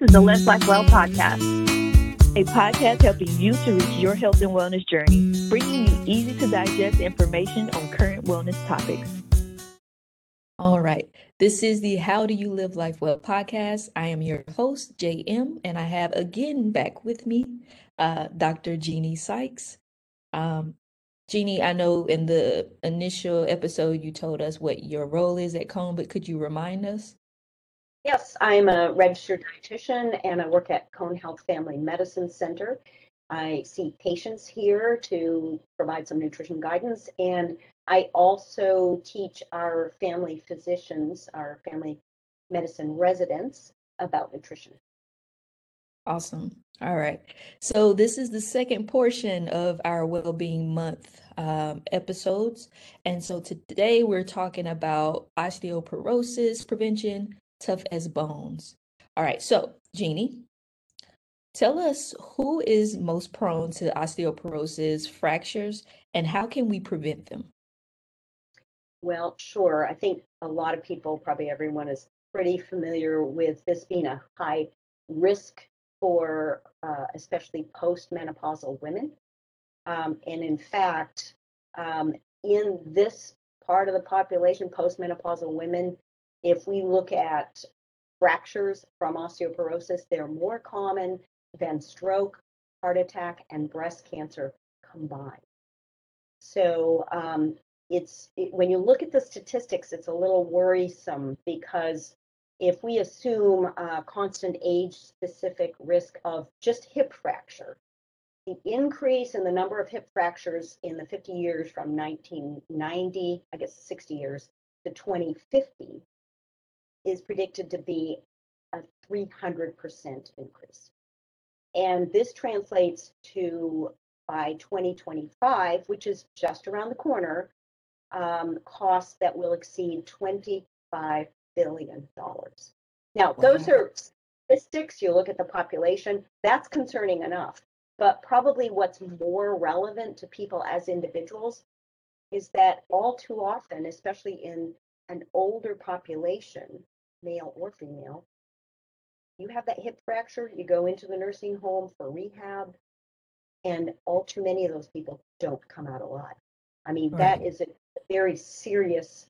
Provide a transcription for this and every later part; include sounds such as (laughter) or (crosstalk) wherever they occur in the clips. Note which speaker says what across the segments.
Speaker 1: is the Live Life Well podcast, a podcast helping you to reach your health and wellness journey, bringing you easy to digest information on current wellness topics.
Speaker 2: All right. This is the How Do You Live Life Well podcast. I am your host, JM, and I have again back with me uh, Dr. Jeannie Sykes. Um, Jeannie, I know in the initial episode you told us what your role is at Cone, but could you remind us?
Speaker 3: Yes, I'm a registered dietitian and I work at Cone Health Family Medicine Center. I see patients here to provide some nutrition guidance, and I also teach our family physicians, our family medicine residents about nutrition.
Speaker 2: Awesome. All right. So this is the second portion of our Wellbeing Month um, episodes. And so today we're talking about osteoporosis prevention, tough as bones. All right. So, Jeannie, tell us who is most prone to osteoporosis, fractures, and how can we prevent them?
Speaker 3: Well, sure. I think a lot of people, probably everyone, is pretty familiar with this being a high risk for uh, especially postmenopausal women. Um, and in fact, um, in this part of the population, postmenopausal women, if we look at fractures from osteoporosis, they're more common than stroke, heart attack, and breast cancer combined. So um, it's it, when you look at the statistics, it's a little worrisome because if we assume a constant age specific risk of just hip fracture, the increase in the number of hip fractures in the 50 years from 1990, I guess 60 years, to 2050 is predicted to be a 300% increase. And this translates to by 2025, which is just around the corner, um, costs that will exceed 25 billion dollars. Now, wow. those are statistics. You look at the population, that's concerning enough. But probably what's more relevant to people as individuals is that all too often, especially in an older population, male or female, you have that hip fracture, you go into the nursing home for rehab, and all too many of those people don't come out alive. I mean, right. that is a very serious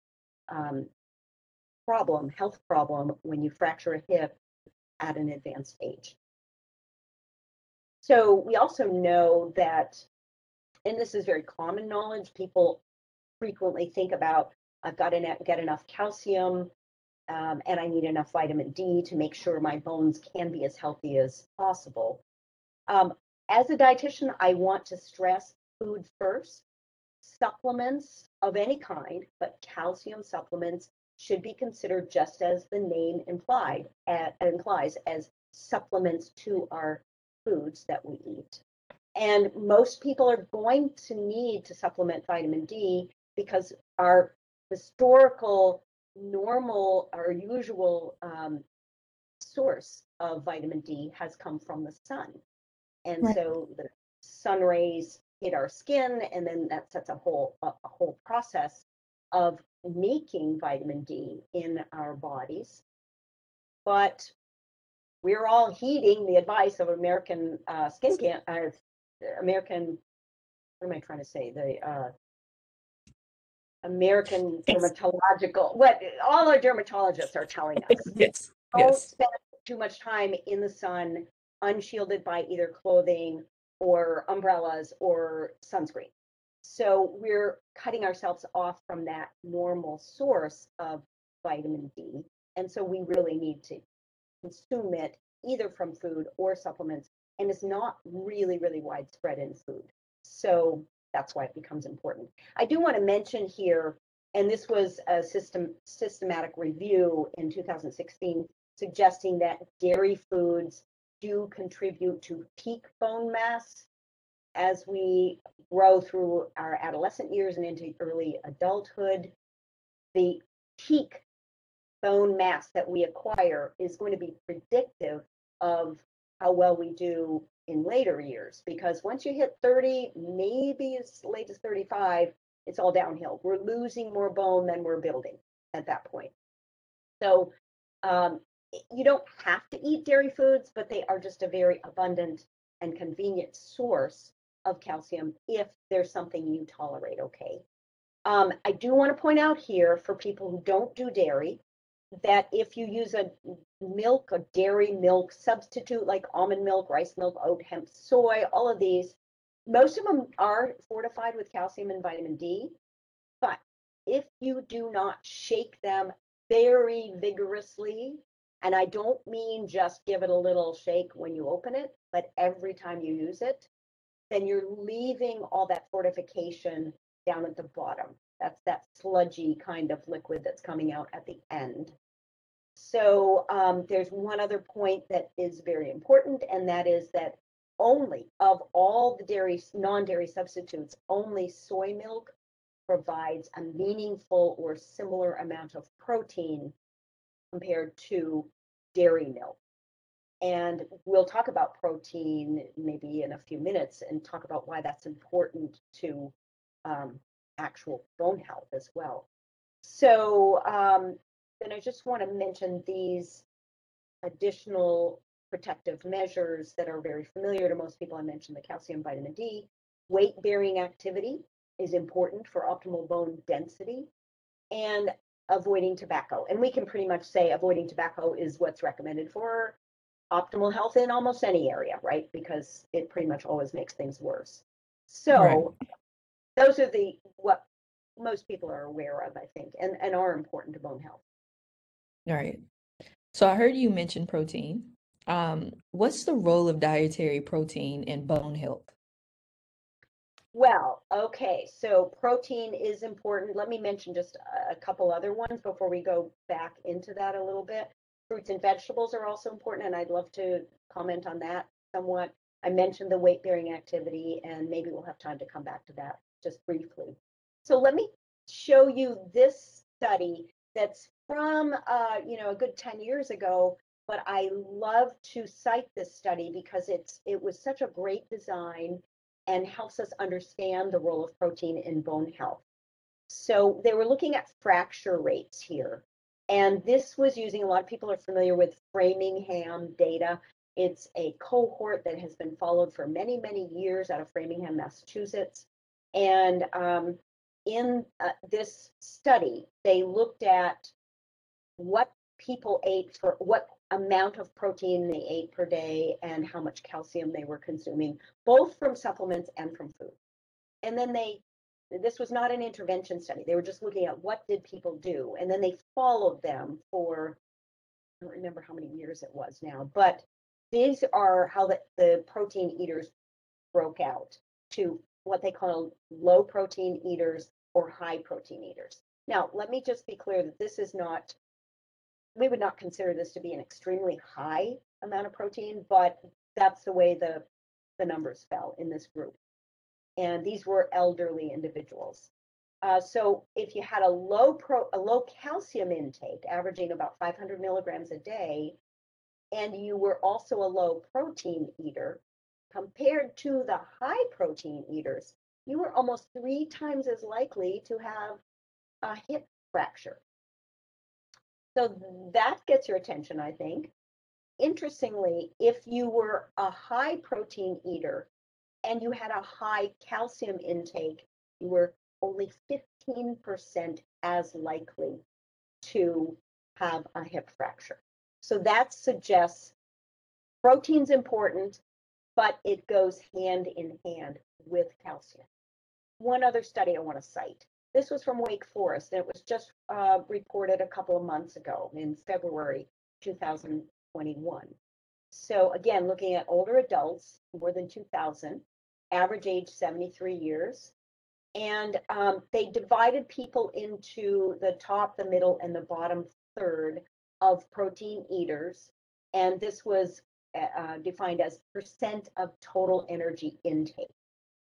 Speaker 3: um, problem, health problem, when you fracture a hip at an advanced age. So we also know that, and this is very common knowledge, people frequently think about I've got to get enough calcium um, and I need enough vitamin D to make sure my bones can be as healthy as possible. Um, as a dietitian, I want to stress food first. Supplements of any kind, but calcium supplements should be considered just as the name implied uh, implies as supplements to our foods that we eat. And most people are going to need to supplement vitamin D because our historical, normal, our usual um, source of vitamin D has come from the sun. And right. so the sun rays hit our skin, and then that sets a whole a, a whole process of making vitamin D in our bodies. But we're all heeding the advice of American uh, skin can uh, American. What am I trying to say? The uh, American dermatological. What all our dermatologists are telling us. (laughs)
Speaker 2: yes.
Speaker 3: Don't
Speaker 2: yes.
Speaker 3: spend too much time in the sun, unshielded by either clothing or umbrellas or sunscreen. So we're cutting ourselves off from that normal source of vitamin D. And so we really need to consume it either from food or supplements. And it's not really, really widespread in food. So that's why it becomes important. I do want to mention here, and this was a system systematic review in 2016 suggesting that dairy foods do contribute to peak bone mass as we grow through our adolescent years and into early adulthood, the peak bone mass that we acquire is going to be predictive of how well we do in later years. Because once you hit 30, maybe as late as 35, it's all downhill. We're losing more bone than we're building at that point. So um, you don't have to eat dairy foods, but they are just a very abundant and convenient source of calcium if there's something you tolerate okay. Um, I do want to point out here for people who don't do dairy that if you use a milk, a dairy milk substitute like almond milk, rice milk, oat, hemp, soy, all of these, most of them are fortified with calcium and vitamin D. But if you do not shake them very vigorously, and I don't mean just give it a little shake when you open it, but every time you use it, then you're leaving all that fortification down at the bottom. That's that sludgy kind of liquid that's coming out at the end. So um, there's one other point that is very important, and that is that only of all the dairy, non-dairy substitutes, only soy milk provides a meaningful or similar amount of protein compared to dairy milk. And we'll talk about protein maybe in a few minutes and talk about why that's important to um, actual bone health as well. So um, then I just want to mention these additional protective measures that are very familiar to most people. I mentioned the calcium, vitamin D. Weight bearing activity is important for optimal bone density and avoiding tobacco. And we can pretty much say avoiding tobacco is what's recommended for optimal health in almost any area, right? Because it pretty much always makes things worse. So right. Those are the what most people are aware of, I think, and, and are important to bone health.
Speaker 2: All right. So I heard you mention protein. Um, what's the role of dietary protein in bone health?
Speaker 3: Well, okay, so protein is important. Let me mention just a couple other ones before we go back into that a little bit. Fruits and vegetables are also important, and I'd love to comment on that somewhat. I mentioned the weight bearing activity, and maybe we'll have time to come back to that just briefly. So let me show you this study that's from uh, you know a good 10 years ago but I love to cite this study because it's it was such a great design and helps us understand the role of protein in bone health. So they were looking at fracture rates here. And this was using a lot of people are familiar with Framingham data. It's a cohort that has been followed for many, many years out of Framingham, Massachusetts. And um, in uh, this study, they looked at what people ate for what amount of protein they ate per day and how much calcium they were consuming, both from supplements and from food. And then they, this was not an intervention study. They were just looking at what did people do. And then they followed them for, I don't remember how many years it was now, but these are how the, the protein eaters broke out to what they call low protein eaters or high protein eaters. Now, let me just be clear that this is not we would not consider this to be an extremely high amount of protein, but that's the way the, the numbers fell in this group. And these were elderly individuals. Uh, so if you had a low pro, a low calcium intake, averaging about 500 milligrams a day, and you were also a low protein eater, compared to the high protein eaters, you were almost three times as likely to have a hip fracture. So that gets your attention, I think. Interestingly, if you were a high protein eater and you had a high calcium intake, you were only 15% as likely to have a hip fracture. So that suggests protein's important, but it goes hand in hand with calcium. One other study I want to cite this was from Wake Forest, and it was just uh, reported a couple of months ago in February 2021. So again, looking at older adults, more than 2,000, average age 73 years. And um, they divided people into the top, the middle, and the bottom third of protein eaters. And this was uh, defined as percent of total energy intake.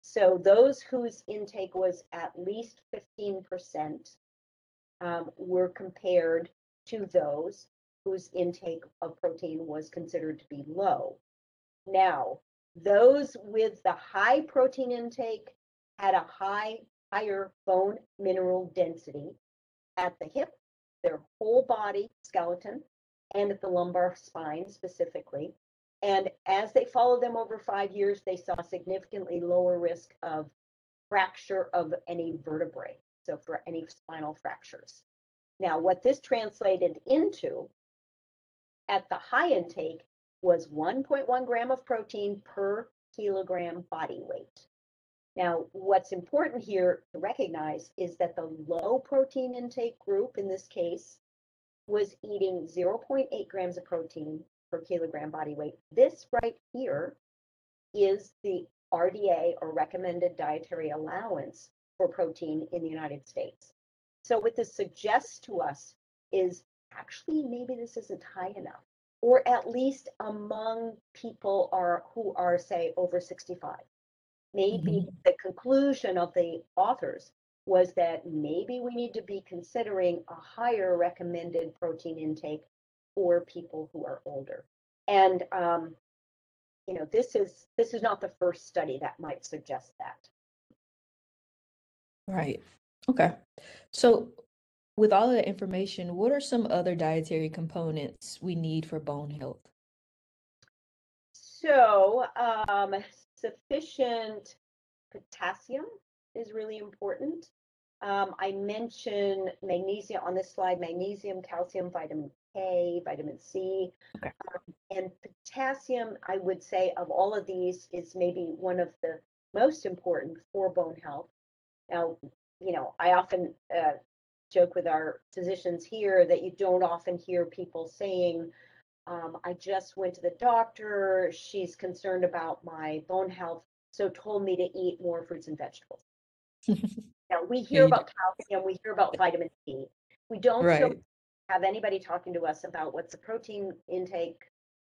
Speaker 3: So those whose intake was at least 15% um, were compared to those whose intake of protein was considered to be low. Now, those with the high protein intake had a high, higher bone mineral density at the hip, their whole body skeleton, and at the lumbar spine specifically. And as they followed them over five years, they saw significantly lower risk of fracture of any vertebrae, so for any spinal fractures. Now, what this translated into at the high intake was 1.1 gram of protein per kilogram body weight. Now, what's important here to recognize is that the low protein intake group in this case was eating 0.8 grams of protein per kilogram body weight. This right here is the RDA or recommended dietary allowance for protein in the United States. So what this suggests to us is actually maybe this isn't high enough, or at least among people are who are say over 65. Maybe mm-hmm. the conclusion of the authors was that maybe we need to be considering a higher recommended protein intake for people who are older. And um, you know, this is this is not the first study that might suggest that.
Speaker 2: Right. Okay. So with all of that information, what are some other dietary components we need for bone health?
Speaker 3: So, um, sufficient potassium is really important. Um, I mentioned magnesium on this slide, magnesium, calcium, vitamin K, vitamin C, okay. um, and potassium, I would say of all of these is maybe one of the most important for bone health. Now, you know, I often uh, joke with our physicians here that you don't often hear people saying, um, I just went to the doctor, she's concerned about my bone health, so told me to eat more fruits and vegetables. (laughs) now, we hear about calcium, we hear about vitamin C. We don't right. Have anybody talking to us about what's the protein intake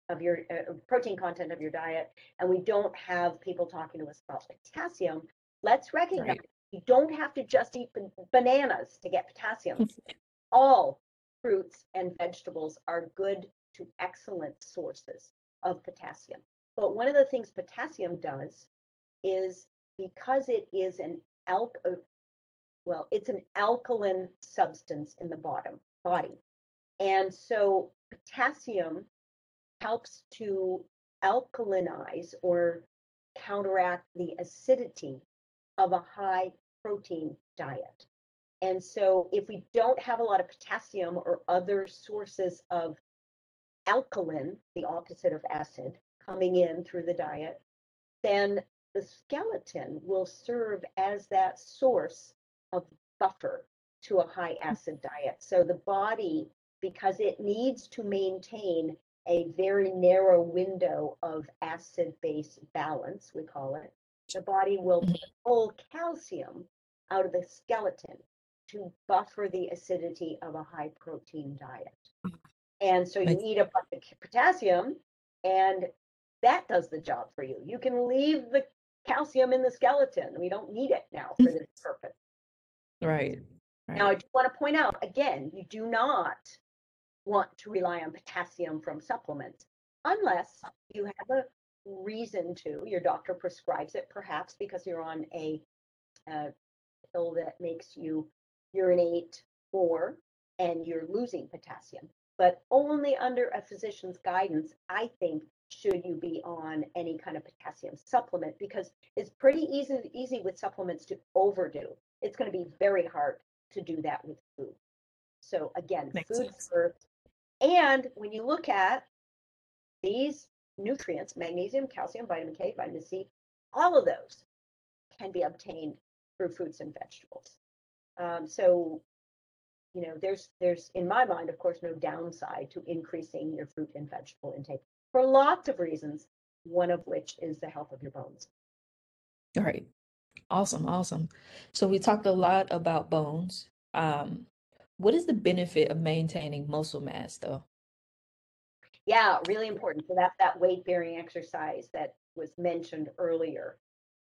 Speaker 3: of your uh, protein content of your diet, and we don't have people talking to us about potassium. Let's recognize right. you don't have to just eat bananas to get potassium. (laughs) All fruits and vegetables are good to excellent sources of potassium. But one of the things potassium does is because it is an alk uh, well, it's an alkaline substance in the bottom body. And so potassium helps to alkalinize or counteract the acidity of a high protein diet. And so if we don't have a lot of potassium or other sources of alkaline, the opposite of acid, coming in through the diet, then the skeleton will serve as that source of buffer to a high acid diet. So the body, because it needs to maintain a very narrow window of acid base balance, we call it, the body will mm-hmm. pull calcium out of the skeleton to buffer the acidity of a high protein diet. Mm-hmm. And so you eat a bunch of potassium, and that does the job for you. You can leave the calcium in the skeleton. We don't need it now for this purpose.
Speaker 2: Right. right.
Speaker 3: Now, I do want to point out again, you do not want to rely on potassium from supplements unless you have a reason to. Your doctor prescribes it, perhaps because you're on a, a pill that makes you urinate more and you're losing potassium. But only under a physician's guidance, I think, should you be on any kind of potassium supplement because it's pretty easy easy with supplements to overdo. It's going to be very hard to do that with food. So again, Makes food sense. first. And when you look at these nutrients, magnesium, calcium, vitamin K, vitamin C, all of those can be obtained through fruits and vegetables. Um, so, you know, there's there's in my mind, of course, no downside to increasing your fruit and vegetable intake for lots of reasons, one of which is the health of your bones.
Speaker 2: All right. Awesome. Awesome. So we talked a lot about bones. Um, what is the benefit of maintaining muscle mass though?
Speaker 3: Yeah, really important. So that that weight bearing exercise that was mentioned earlier.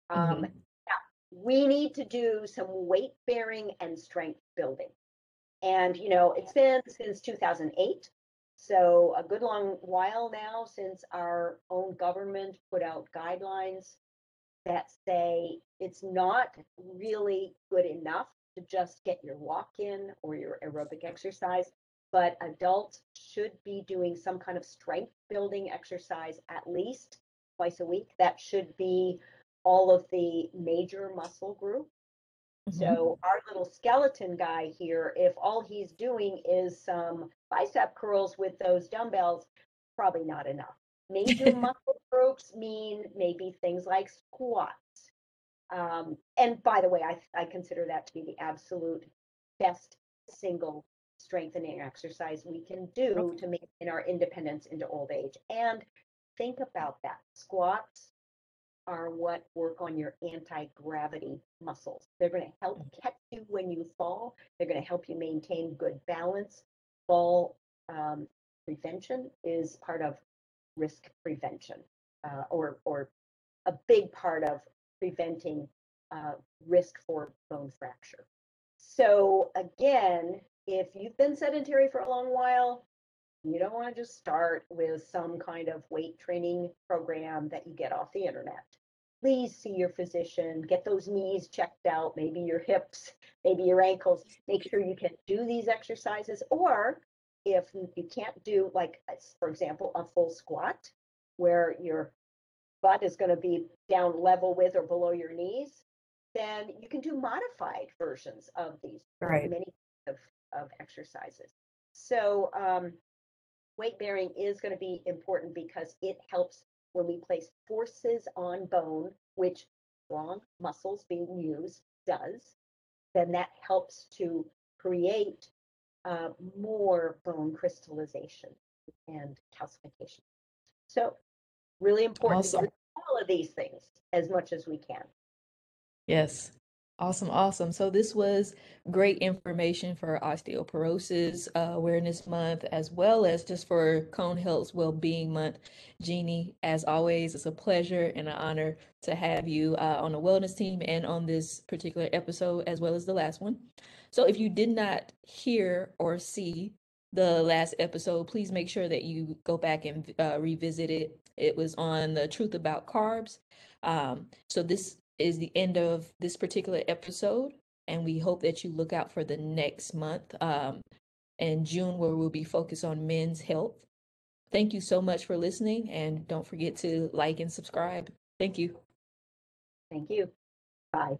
Speaker 3: Um, mm-hmm. yeah, we need to do some weight bearing and strength building. And you know, it's been since 2008 so a good long while now since our own government put out guidelines that say it's not really good enough to just get your walk in or your aerobic exercise, but adults should be doing some kind of strength building exercise at least twice a week. That should be all of the major muscle group.
Speaker 2: Mhm.
Speaker 3: So our little skeleton guy here, if all he's doing is some bicep curls with those dumbbells, probably not enough. Major (laughs) muscle groups mean maybe things like squats. Um, and by the way, I, I consider that to be the absolute best single strengthening exercise we can do
Speaker 2: Okay.
Speaker 3: to maintain our independence into old age. And think about that. Squats are what work on your anti-gravity muscles. They're going to help catch you when you fall. They're going to help you maintain good balance. Fall um, prevention is part of risk prevention, uh, or or a big part of preventing uh, risk for bone fracture. So again, if you've been sedentary for a long while, you don't want to just start with some kind of weight training program that you get off the internet. Please see your physician, get those knees checked out, maybe your hips, maybe your ankles. Make sure you can do these exercises. Or if you can't do, like, for example, a full squat where your butt is going to be down level with or below your knees, then you can do modified versions of these
Speaker 2: Right.
Speaker 3: many of, of exercises. So um, weight bearing is going to be important because it helps when we place forces on bone, which strong muscles being used does, then that helps to create uh, more bone crystallization and calcification. So really important to
Speaker 2: Awesome.
Speaker 3: do all of these things as much as we can.
Speaker 2: Yes. Awesome, awesome. So this was great information for Osteoporosis uh, Awareness Month, as well as just for Cone Health's Wellbeing Month. Jeannie, as always, it's a pleasure and an honor to have you uh, on the wellness team and on this particular episode, as well as the last one. So if you did not hear or see the last episode, please make sure that you go back and uh, revisit it. It was on the truth about carbs. Um, so this is the end of this particular episode, and we hope that you look out for the next month um, in June, where we'll be focused on men's health. Thank you so much for listening, and don't forget to like and subscribe. Thank you.
Speaker 3: Thank you. Bye.